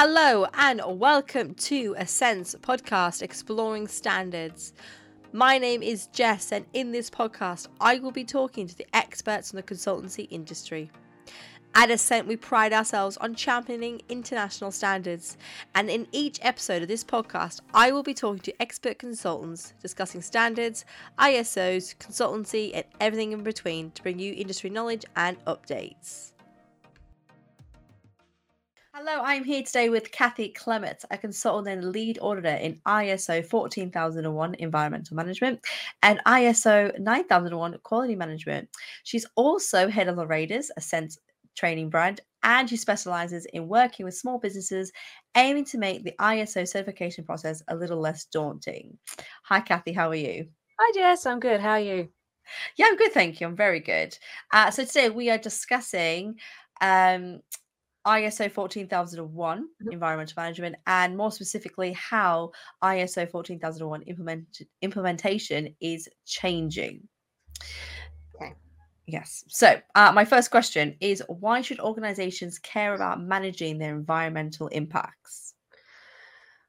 Hello and welcome to a Assent's podcast exploring standards. My name is Jess, and in this podcast, I will be talking to the experts in the consultancy industry. At Assent, we pride ourselves on championing international standards, and in each episode of this podcast, I will be talking to expert consultants discussing standards, ISOs, consultancy, and everything in between to bring you industry knowledge and updates. Hello, I'm here today with Kathy Clements, a consultant and lead auditor in ISO 14001 Environmental Management and ISO 9001 Quality Management. She's also head of the Raiders, Assent's training brand, and she specializes in working with small businesses aiming to make the ISO certification process a little less daunting. Hi, Kathy, how are you? Hi, Jess. I'm good. How are you? Yeah, I'm good. Thank you. I'm very good. Uh, so today we are discussing um, ISO 14001 mm-hmm. environmental management and more specifically how ISO 14001 implement, implementation is changing. Okay. Yes. So, uh, my first question is why should organizations care about managing their environmental impacts?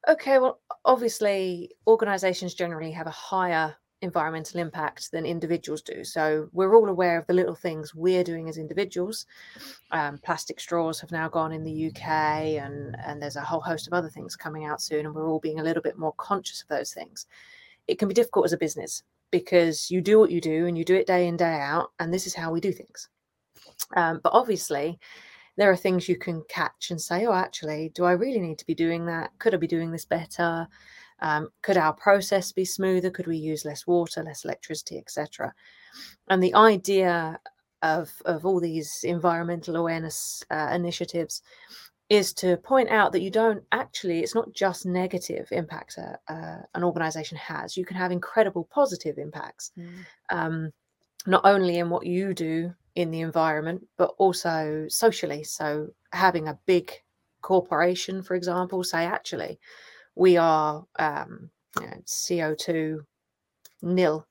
Okay, well, obviously, organizations generally have a higher environmental impact than individuals do. So we're all aware of the little things we're doing as individuals. Um, plastic straws have now gone in the UK, and and there's a whole host of other things coming out soon, and we're all being a little bit more conscious of those things. It can be difficult as a business because you do what you do, and you do it day in day out, and this is how we do things. Um, but obviously. There are things you can catch and say, oh, actually, do I really need to be doing that? Could I be doing this better? Um, could our process be smoother? Could we use less water, less electricity, etc.? And the idea of of all these environmental awareness uh, initiatives is to point out that you don't actually it's not just negative impacts uh, uh, an organization has you can have incredible positive impacts mm. um, not only in what you do in the environment but also socially so having a big corporation for example say actually we are um, you know, CO2 nil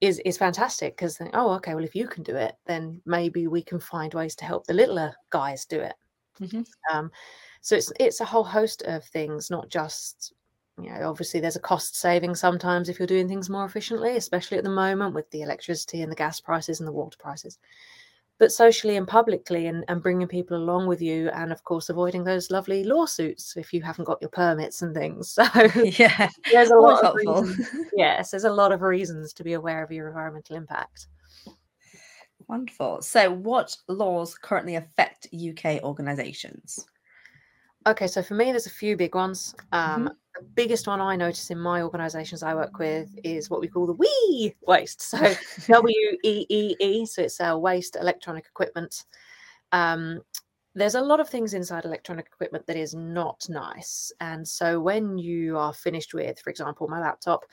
is is fantastic because oh okay well if you can do it then maybe we can find ways to help the littler guys do it mm-hmm. um, so it's it's a whole host of things not just you know obviously there's a cost saving sometimes if you're doing things more efficiently especially at the moment with the electricity and the gas prices and the water prices but socially and publicly and, and bringing people along with you and of course avoiding those lovely lawsuits if you haven't got your permits and things. So yeah there's a lot of reasons, yes there's a lot of reasons to be aware of your environmental impact. Wonderful. So what laws currently affect uk organizations okay so for me there's a few big ones. Um, mm-hmm biggest one I notice in my organisations I work with is what we call the WEEE waste. So W E E E. So it's our waste electronic equipment. Um, there's a lot of things inside electronic equipment that is not nice. And so when you are finished with, for example, my laptop,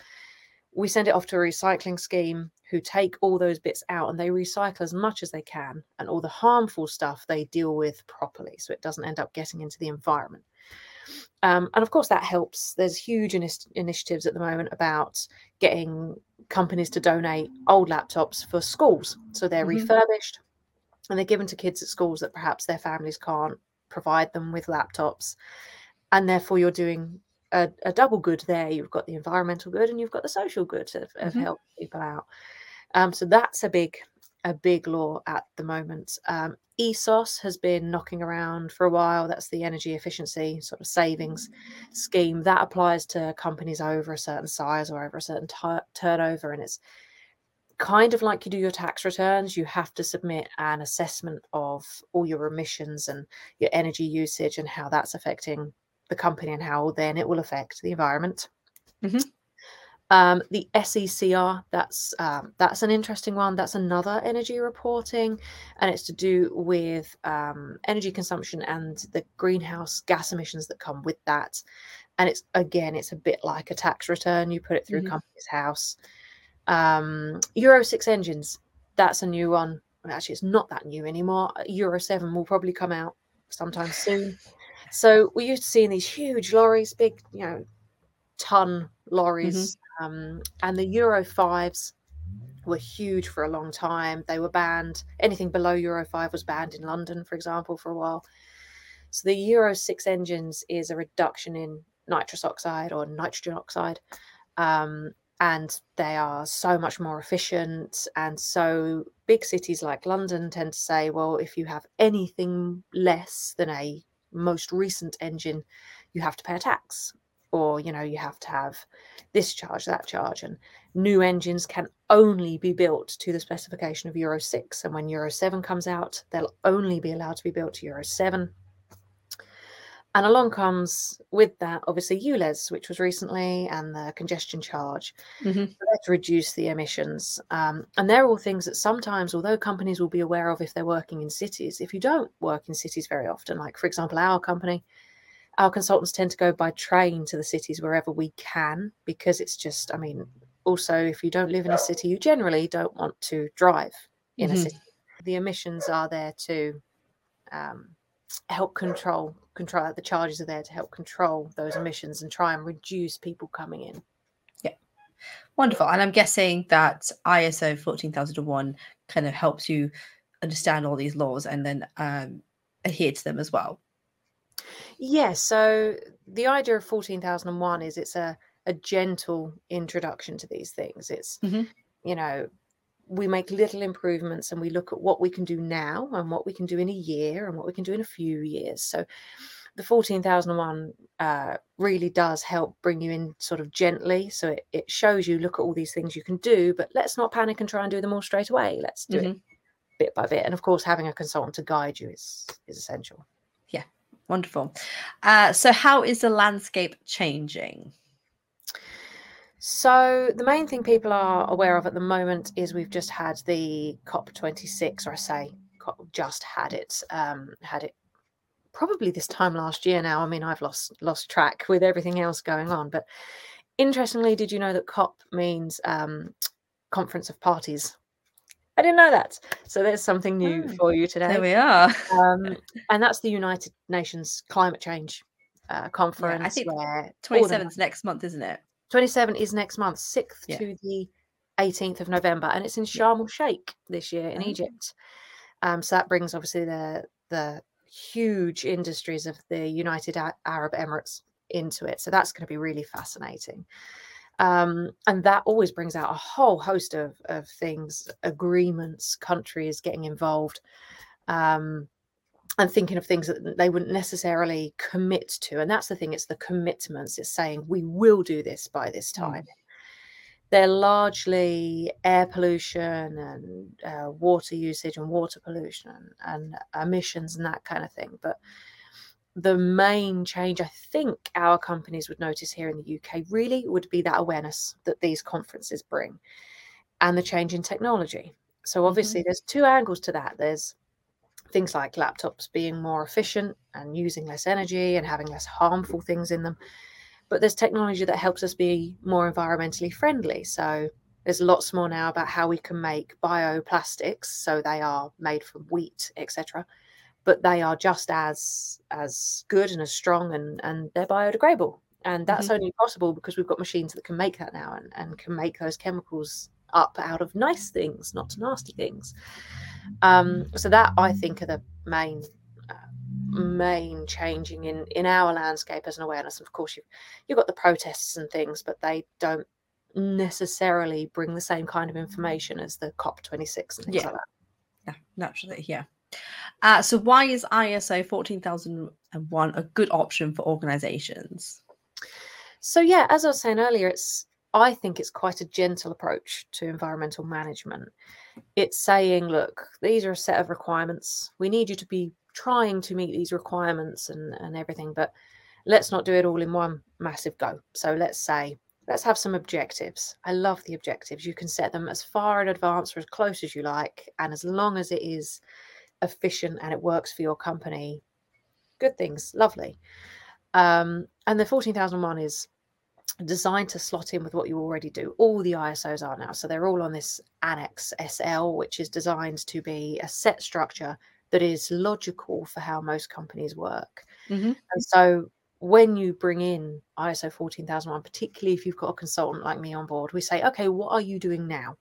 we send it off to a recycling scheme who take all those bits out and they recycle as much as they can. And all the harmful stuff they deal with properly so it doesn't end up getting into the environment. Um, and of course, that helps. There's huge initiatives at the moment about getting companies to donate old laptops for schools. So they're mm-hmm. refurbished and they're given to kids at schools that perhaps their families can't provide them with laptops. And therefore, you're doing a, a double good there. You've got the environmental good and you've got the social good of, of mm-hmm. helping people out. Um, so that's a big a big law at the moment. Um, ESOS has been knocking around for a while. That's the energy efficiency sort of savings scheme that applies to companies over a certain size or over a certain t- turnover. And it's kind of like you do your tax returns, you have to submit an assessment of all your emissions and your energy usage and how that's affecting the company and how then it will affect the environment. Mm-hmm. Um, the SECR, that's um, that's an interesting one. That's another energy reporting, and it's to do with um, energy consumption and the greenhouse gas emissions that come with that. And it's again, it's a bit like a tax return. You put it through mm-hmm. Companies House. Um, Euro six engines, that's a new one. Actually, it's not that new anymore. Euro seven will probably come out sometime soon. So we used to seeing these huge lorries, big, you know, ton lorries. Mm-hmm um, and the Euro 5s were huge for a long time. They were banned. Anything below Euro 5 was banned in London, for example, for a while. So the Euro 6 engines is a reduction in nitrous oxide or nitrogen oxide. Um, and they are so much more efficient. And so big cities like London tend to say, well, if you have anything less than a most recent engine, you have to pay a tax or you know you have to have this charge that charge and new engines can only be built to the specification of euro 6 and when euro 7 comes out they'll only be allowed to be built to euro 7 and along comes with that obviously ULEZ, which was recently, and the congestion charge Mm-hmm. to reduce the emissions. Um, and they're all things that sometimes, although companies will be aware of if they're working in cities, if you don't work in cities very often, like for example, our company, our consultants tend to go by train to the cities wherever we can because it's just, I mean, also if you don't live in a city, you generally don't want to drive in Mhm. a city. The emissions are there to um, help control control the charges are there to help control those emissions and try and reduce people coming in. Yeah, wonderful. And I'm guessing that ISO 14001 kind of helps you understand all these laws and then um, adhere to them as well. Yes, so the idea of 14,001 is it's a, a gentle introduction to these things. It's, Mhm. you know, we make little improvements and we look at what we can do now and what we can do in a year and what we can do in a few years. So the 14,001 uh, really does help bring you in sort of gently. So it, it shows you, look at all these things you can do, but let's not panic and try and do them all straight away. Let's do it bit by bit. And of course, having a consultant to guide you is, is essential. Wonderful. Uh, so, how is the landscape changing? So the main thing people are aware of at the moment is we've just had the COP26, or I say just had it, um, had it probably this time last year now. I mean, I've lost lost track with everything else going on. But interestingly, did you know that COP means um, Conference of Parties? I didn't know that. So there's something new Oh, for you today. There we are. um, and that's the United Nations climate change uh, conference. think where all the 27th next month, isn't it? 27 is next month, 6th Yeah. to the 18th of November, and it's in Sharm el Sheikh this year in Oh. Egypt. Um, so that brings obviously the the huge industries of the United Arab Emirates into it. So that's going to be really fascinating. Um, and that always brings out a whole host of, of things, agreements, countries getting involved, um, and thinking of things that they wouldn't necessarily commit to. And that's the thing, it's the commitments. It's saying we will do this by this Mm. time. They're largely air pollution and uh, water usage and water pollution and emissions and that kind of thing. But the main change I think our companies would notice here in the UK really would be that awareness that these conferences bring and the change in technology. So mm-hmm. obviously there's two angles to that. There's things like laptops being more efficient and using less energy and having less harmful things in them. But there's technology that helps us be more environmentally friendly. So there's lots more now about how we can make bioplastics. So they are made from wheat, etc. But they are just as as good and as strong and, and they're biodegradable. And that's only possible because we've got machines that can make that now and, and can make those chemicals up out of nice things, not nasty things. Um, so that I think are the main uh, main changing in in our landscape as an awareness. Of course, you've you've got the protests and things, but they don't necessarily bring the same kind of information as the COP twenty six and things Yeah. like that. Yeah, naturally, yeah. Uh, so, why is ISO 14001 a good option for organizations? So yeah, as I was saying earlier, it's I think it's quite a gentle approach to environmental management. It's saying, look, these are a set of requirements. We need you to be trying to meet these requirements and, and everything, but let's not do it all in one massive go. So let's say, let's have some objectives. I love the objectives. You can set them as far in advance or as close as you like. And as long as it is efficient and it works for your company, good things, lovely. Um, and the 14,001 is designed to slot in with what you already do. All the ISOs are now. So they're all on this Annex SL, which is designed to be a set structure that is logical for how most companies work. Mhm. And so when you bring in ISO 14001, particularly if you've got a consultant like me on board, we say, okay, what are you doing now?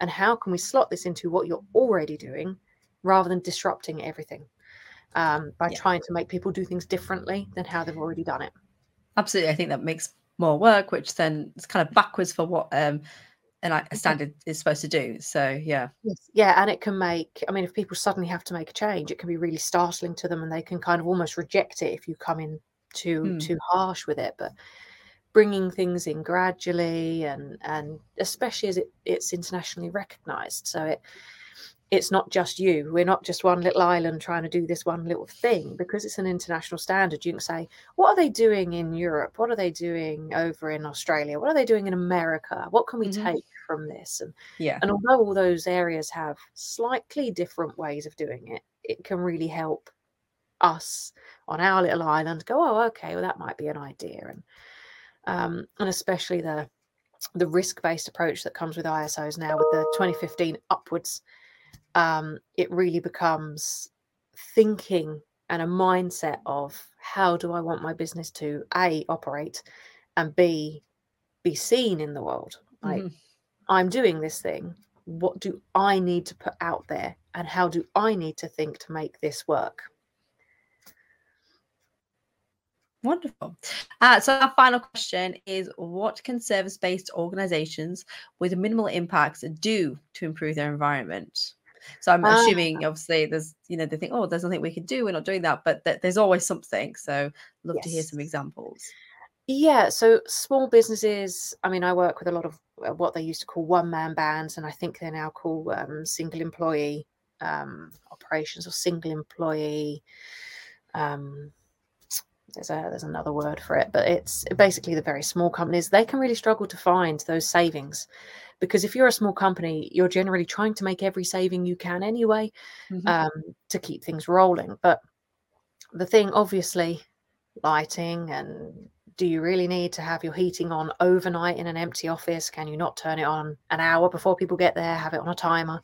And how can we slot this into what you're already doing rather than disrupting everything? um, by Yeah. trying to make people do things differently than how they've already done it. Absolutely, I think that makes more work, which then is kind of backwards for what um, an, a standard is supposed to do. So yeah, Yes. Yeah, and it can make, I mean, if people suddenly have to make a change, it can be really startling to them and they can kind of almost reject it if you come in too Hmm. too harsh with it. But bringing things in gradually and and especially as it, it's internationally recognized. So it it's not just you. We're not just one little island trying to do this one little thing because it's an international standard. You can say, what are they doing in Europe? What are they doing over in Australia? What are they doing in America? What can we Mhm. take from this? And yeah, and although all those areas have slightly different ways of doing it, it can really help us on our little island go, oh, okay, well, that might be an idea. And um, and especially the the risk-based approach that comes with ISOs now with the 2015 upwards, um, it really becomes thinking and a mindset of how do I want my business to A operate and B be seen in the world. Like Mhm. I'm doing this thing. What do I need to put out there? And how do I need to think to make this work? Wonderful. Uh, so our final question is what can service-based organizations with minimal impacts do to improve their environment? So I'm Ah. assuming obviously there's you know they think oh there's nothing we can do we're not doing that but th- there's always something so love to hear some examples. Yeah, so small businesses, I mean, I work with a lot of uh, what they used to call one man bands, and I think they're now called um, single employee um, operations or single employee. Um, there's a there's another word for it, but it's basically the very small companies. They can really struggle to find those savings because if you're a small company, you're generally trying to make every saving you can anyway Mhm. um, to keep things rolling. But the thing, obviously, lighting and do you really need to have your heating on overnight in an empty office? Can you not turn it on an hour before people get there? Have it on a timer.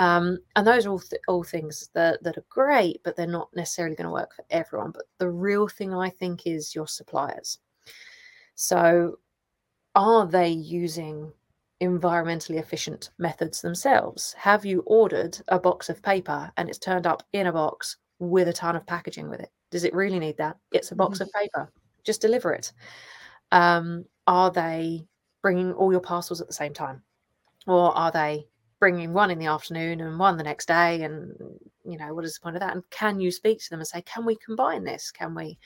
Um, and those are all, th- all things that, that are great, but they're not necessarily going to work for everyone. But the real thing I think is your suppliers. So, are they using environmentally efficient methods themselves? Have you ordered a box of paper and it's turned up in a box with a ton of packaging with it? Does it really need that? It's a box of paper. Just deliver it. Um, are they bringing all your parcels at the same time? Or are they bringing one in the afternoon and one the next day? And, you know, what is the point of that? And can you speak to them and say, can we combine this? Can we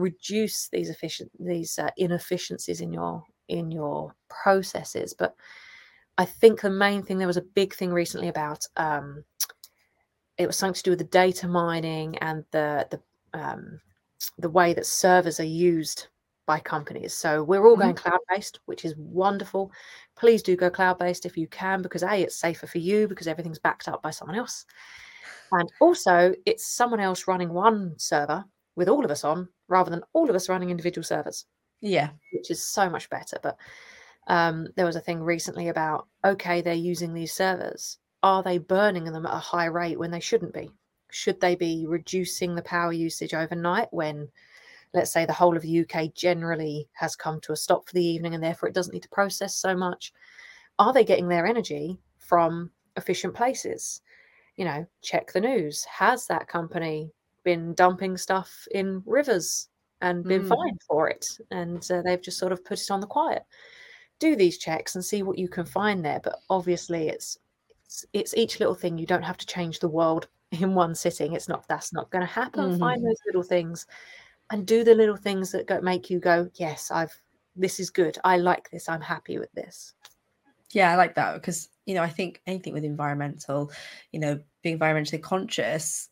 reduce these efficient these uh, inefficiencies in your in your processes but i think the main thing there was a big thing recently about um it was something to do with the data mining and the the um the way that servers are used by companies so we're all Mhm. going cloud based which is wonderful please do go cloud based if you can because a it's safer for you because everything's backed up by someone else and also it's someone else running one server with all of us on rather than all of us running individual servers Yeah. which is so much better. But um, there was a thing recently about okay, they're using these servers. Are they burning them at a high rate when they shouldn't be? Should they be reducing the power usage overnight when, let's say, the whole of the UK generally has come to a stop for the evening and therefore it doesn't need to process so much? Are they getting their energy from efficient places? You know, check the news. Has that company been dumping stuff in rivers and been Mm. fined for it? And uh, they've just sort of put it on the quiet. Do these checks and see what you can find there. But obviously, it's it's, it's each little thing. You don't have to change the world in one sitting. It's not that's not going to happen. Mhm. Find those little things and do the little things that go, make you go, yes, I've this is good. I like this. I'm happy with this. Yeah, I like that because you know I think anything with environmental, you know, being environmentally conscious,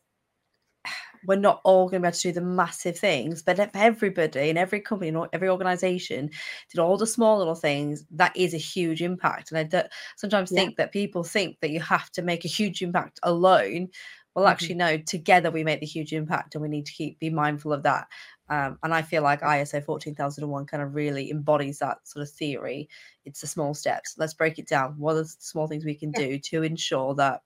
we're not all going to be able to do the massive things, but if everybody and every company and every organization did all the small little things, that is a huge impact. And I do, sometimes Yeah. think that people think that you have to make a huge impact alone. Well, actually, no. Together, we make the huge impact, and we need to keep be mindful of that. Um, and I feel like ISO 14001 kind of really embodies that sort of theory. It's the small steps. Let's break it down. What are the small things we can Yeah. do to ensure that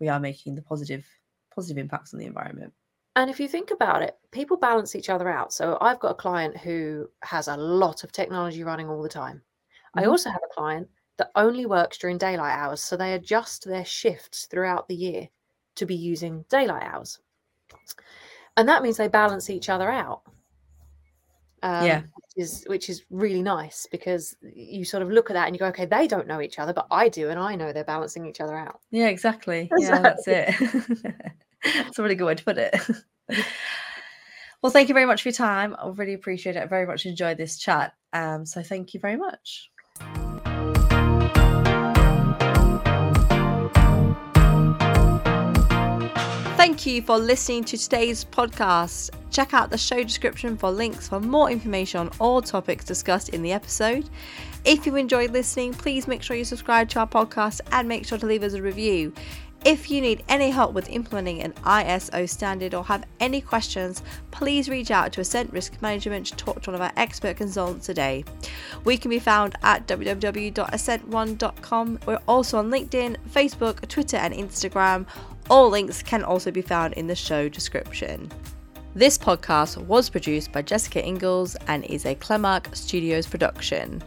we are making the positive positive impacts on the environment? And if you think about it, people balance each other out. So I've got a client who has a lot of technology running all the time. I Mhm. also have a client that only works during daylight hours. So they adjust their shifts throughout the year to be using daylight hours. and that means they balance each other out. Um, Yeah. which is which is really nice because you sort of look at that and you go, okay, they don't know each other, but I do, and I know they're balancing each other out. Yeah, exactly. Yeah, that's it. that's a really good way to put it. well, thank you very much for your time. I really appreciate it. I very much enjoyed this chat. Um, so thank you very much. Thank you for listening to today's podcast. Check out the show description for links for more information on all topics discussed in the episode. If you enjoyed listening, please make sure you subscribe to our podcast and make sure to leave us a review. If you need any help with implementing an ISO standard or have any questions, please reach out to Assent Risk Management to talk to one of our expert consultants today. We can be found at www.assent1.com. We're also on LinkedIn, Facebook, Twitter, and Instagram. All links can also be found in the show description. This podcast was produced by Jessica Ingalls and is a Clemark Studios production.